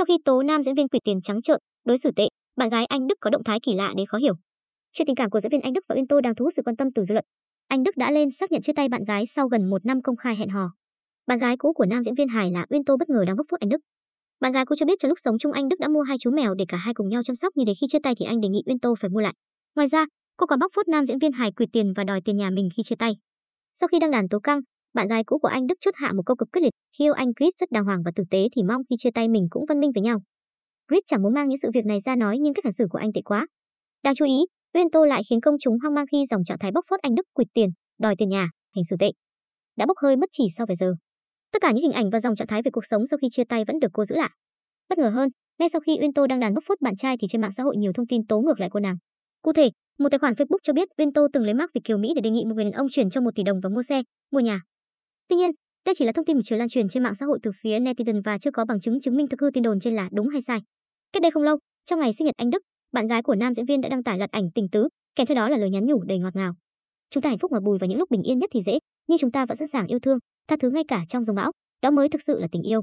Sau khi tố nam diễn viên quỷ tiền trắng trợn, đối xử tệ, bạn gái anh Đức có động thái kỳ lạ đến khó hiểu. Chuyện tình cảm của diễn viên anh Đức và Uyên Tô đang thu hút sự quan tâm từ dư luận. Anh Đức đã lên xác nhận chia tay bạn gái sau gần một năm công khai hẹn hò. Bạn gái cũ của nam diễn viên hài là Uyên Tô bất ngờ đang bóc phốt anh Đức. Bạn gái cũ cho biết trong lúc sống chung anh Đức đã mua hai chú mèo để cả hai cùng nhau chăm sóc nhưng đến khi chia tay thì anh đề nghị Uyên Tô phải mua lại. Ngoài ra, cô còn bóc phốt nam diễn viên hài quỳ tiền và đòi tiền nhà mình khi chia tay. Sau khi đăng đàn tố căng, bạn gái cũ của anh Đức chốt hạ một câu cực quyết liệt, khi yêu anh Chris rất đàng hoàng và tử tế thì mong khi chia tay mình cũng văn minh với nhau. Chris chẳng muốn mang những sự việc này ra nói nhưng cách hành xử của anh tệ quá. Đáng chú ý, Uyên Tô lại khiến công chúng hoang mang khi dòng trạng thái bóc phốt anh Đức quỵt tiền, đòi tiền nhà, hành xử tệ. Đã bốc hơi mất chỉ sau vài giờ. Tất cả những hình ảnh và dòng trạng thái về cuộc sống sau khi chia tay vẫn được cô giữ lại. Bất ngờ hơn, ngay sau khi Uyên Tô đăng đàn bóc phốt bạn trai thì trên mạng xã hội nhiều thông tin tố ngược lại cô nàng. Cụ thể, một tài khoản Facebook cho biết Uyên Tô từng lấy mác Việt kiều Mỹ để đề nghị một người đàn ông chuyển cho một tỷ đồng và mua xe, mua nhà. Tuy nhiên, đây chỉ là thông tin một chiều lan truyền trên mạng xã hội từ phía netizen và chưa có bằng chứng chứng minh thực hư tin đồn trên là đúng hay sai. Cách đây không lâu, trong ngày sinh nhật anh Đức, bạn gái của nam diễn viên đã đăng tải loạt ảnh tình tứ, kèm theo đó là lời nhắn nhủ đầy ngọt ngào. Chúng ta hạnh phúc mà bùi vào những lúc bình yên nhất thì dễ, nhưng chúng ta vẫn sẵn sàng yêu thương, tha thứ ngay cả trong dòng bão, đó mới thực sự là tình yêu.